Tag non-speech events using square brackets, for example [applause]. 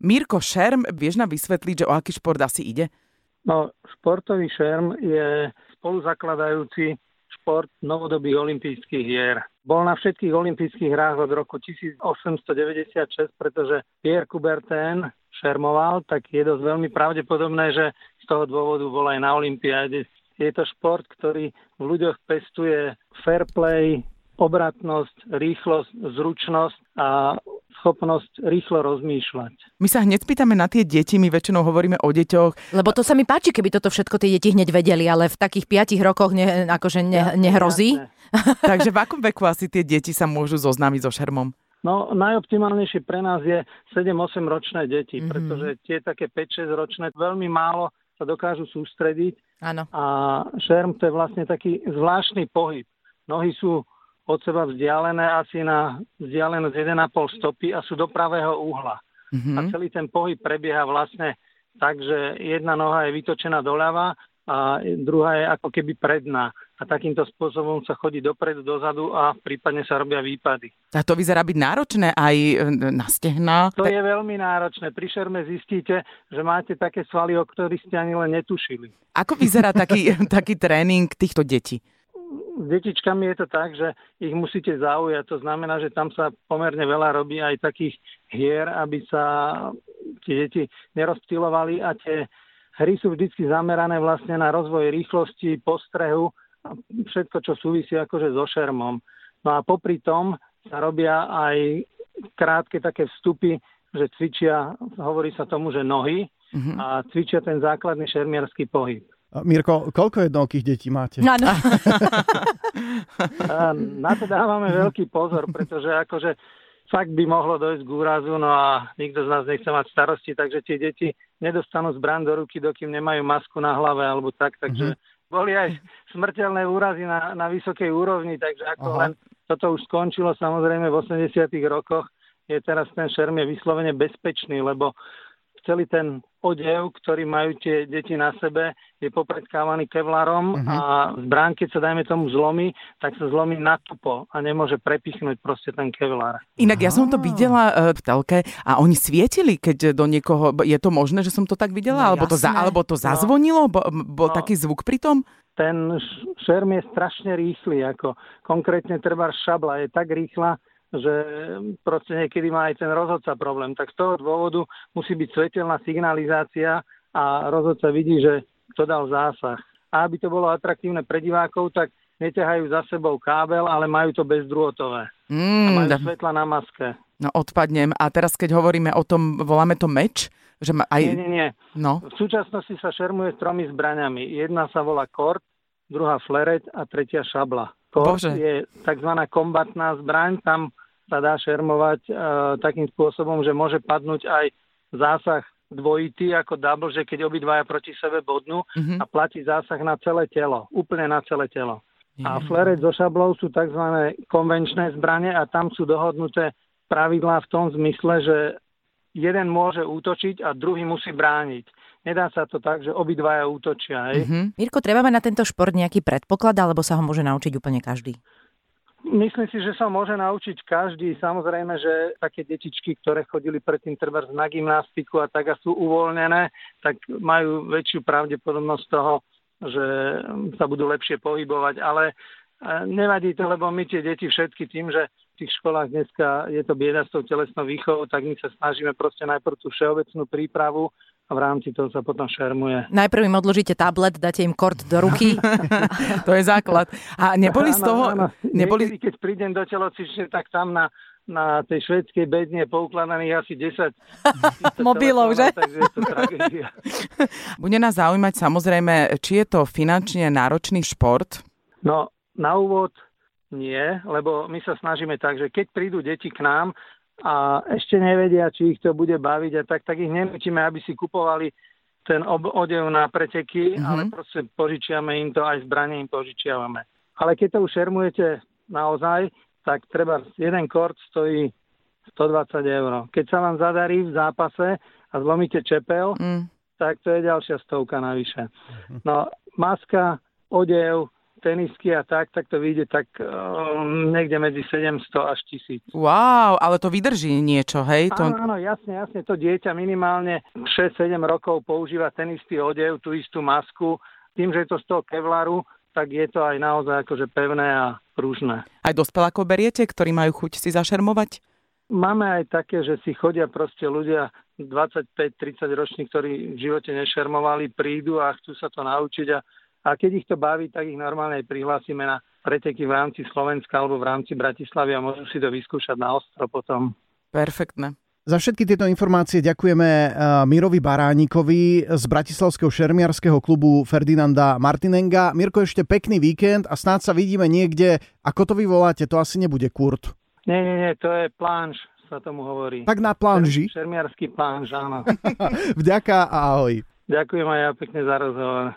Mirko Šerm, vieš nám vysvetliť, že o aký šport asi ide? No, športový šerm je spoluzakladajúci šport novodobých olympijských hier. Bol na všetkých olympijských hrách od roku 1896, pretože Pierre Coubertin šermoval, tak je dosť veľmi pravdepodobné, že z toho dôvodu bol aj na olympiáde. Je to šport, ktorý v ľuďoch pestuje fair play, obratnosť, rýchlosť, zručnosť a schopnosť rýchlo rozmýšľať. My sa hneď pýtame na tie deti, my väčšinou hovoríme o deťoch. Lebo to sa mi páči, keby toto všetko tie deti hneď vedeli, ale v takých piatich rokoch ne, akože ne, nehrozí. [laughs] Takže v akom veku asi tie deti sa môžu zoznámiť so šermom? No najoptimálnejšie pre nás je 7-8 ročné deti, mm-hmm. pretože tie také 5-6 ročné veľmi málo sa dokážu sústrediť. Áno. A šerm to je vlastne taký zvláštny pohyb. Nohy sú od seba vzdialené asi na vzdialenosť 1,5 stopy a sú do pravého uhla. Mm-hmm. A celý ten pohyb prebieha vlastne tak, že jedna noha je vytočená doľava a druhá je ako keby predná. A takýmto spôsobom sa chodí dopredu, dozadu a prípadne sa robia výpady. A to vyzerá byť náročné aj e, na stehna? To je veľmi náročné. Pri šerme zistíte, že máte také svaly, o ktorých ste ani len netušili. Ako vyzerá taký, [laughs] taký tréning týchto detí? Detičkami je to tak, že ich musíte zaujať. To znamená, že tam sa pomerne veľa robí aj takých hier, aby sa tie deti nerozptilovali a tie hry sú vždy zamerané vlastne na rozvoj rýchlosti, postrehu a všetko, čo súvisí akože so šermom. No a popri tom sa robia aj krátke také vstupy, že cvičia, hovorí sa tomu, že nohy mm-hmm. a cvičia ten základný šermiarský pohyb. Mirko, koľko jednokých detí máte? Áno. Na to dávame veľký pozor, pretože akože fakt by mohlo dojsť k úrazu, no a nikto z nás nechce mať starosti, takže tie deti nedostanú zbran do ruky, dokým nemajú masku na hlave alebo tak, takže mm-hmm. boli aj smrteľné úrazy na, na vysokej úrovni, takže ako Aha. len toto už skončilo samozrejme v 80 rokoch, je teraz ten šerm je vyslovene bezpečný, lebo celý ten odev, ktorý majú tie deti na sebe, je popredkávaný kevlarom uh-huh. a zbrán, keď sa dajme tomu zlomy, tak sa zlomí na tupo a nemôže prepichnúť proste ten kevlar. Inak ja som to videla uh, v telke a oni svietili, keď do niekoho, je to možné, že som to tak videla? No, alebo, to za, alebo to no. zazvonilo? Bo, bol no. taký zvuk pri tom? Ten šerm je strašne rýchly, ako konkrétne treba šabla je tak rýchla, že proste niekedy má aj ten rozhodca problém. Tak z toho dôvodu musí byť svetelná signalizácia a rozhodca vidí, že kto dal zásah. A aby to bolo atraktívne pre divákov, tak neťahajú za sebou kábel, ale majú to bezdrôtové. Mm, a majú da... svetla na maske. No odpadnem. A teraz, keď hovoríme o tom, voláme to meč? Že ma aj... Nie, nie, nie. No. V súčasnosti sa šermuje s tromi zbraňami. Jedna sa volá kort, druhá fleret a tretia šabla. Kort Bože. je tzv. kombatná zbraň, tam sa dá šermovať e, takým spôsobom, že môže padnúť aj zásah dvojitý ako double, že keď obidvaja proti sebe bodnú mm-hmm. a platí zásah na celé telo, úplne na celé telo. A fleret so šablou sú tzv. konvenčné zbranie a tam sú dohodnuté pravidlá v tom zmysle, že jeden môže útočiť a druhý musí brániť. Nedá sa to tak, že obidvaja útočia. Hej? Mm-hmm. Mirko, treba mať na tento šport nejaký predpoklad, alebo sa ho môže naučiť úplne každý? Myslím si, že sa môže naučiť každý. Samozrejme, že také detičky, ktoré chodili predtým treba na gymnastiku a tak a sú uvoľnené, tak majú väčšiu pravdepodobnosť toho, že sa budú lepšie pohybovať. Ale e, nevadí to, lebo my tie deti všetky tým, že v tých školách dneska je to bieda s tou telesnou výchovou, tak my sa snažíme proste najprv tú všeobecnú prípravu a v rámci toho sa potom šermuje. Najprv im odložíte tablet, dáte im kort do ruky. [laughs] to je základ. A neboli z toho... Áno, áno. Neboli... Niekedy, keď prídem do telocvične, tak tam na, na tej švedskej bedne poukladaných asi 10 [laughs] mobilov, že? Takže je to tragédia. [laughs] Bude nás zaujímať samozrejme, či je to finančne náročný šport? No, na úvod nie, lebo my sa snažíme tak, že keď prídu deti k nám, a ešte nevedia, či ich to bude baviť a tak, tak ich nenúčime, aby si kupovali ten ob- odev na preteky, mm-hmm. ale proste požičiame im to, aj zbranie im požičiavame. Ale keď to už šermujete naozaj, tak treba jeden kort stojí 120 eur. Keď sa vám zadarí v zápase a zlomíte čepel, mm. tak to je ďalšia stovka navyše. Mhm. No, maska, odev, tenisky a tak, tak to vyjde tak um, niekde medzi 700 až 1000. Wow, ale to vydrží niečo, hej? To... Áno, áno, jasne, jasne. To dieťa minimálne 6-7 rokov používa ten istý odev, tú istú masku. Tým, že je to z toho kevlaru, tak je to aj naozaj akože pevné a pružné. Aj dospelákov beriete, ktorí majú chuť si zašermovať? Máme aj také, že si chodia proste ľudia 25-30 roční, ktorí v živote nešermovali, prídu a chcú sa to naučiť a, a keď ich to baví, tak ich normálne aj prihlásime na preteky v rámci Slovenska alebo v rámci Bratislavy a môžu si to vyskúšať na ostro potom. Perfektné. Za všetky tieto informácie ďakujeme eh, Mirovi Baránikovi z Bratislavského šermiarského klubu Ferdinanda Martinenga. Mirko, ešte pekný víkend a snáď sa vidíme niekde. Ako to vy voláte? To asi nebude kurt. Nie, nie, nie, to je planš, sa tomu hovorí. Tak na planži? Šermiarský planš, áno. [laughs] Vďaka a ahoj. Ďakujem aj ja pekne za rozhovor.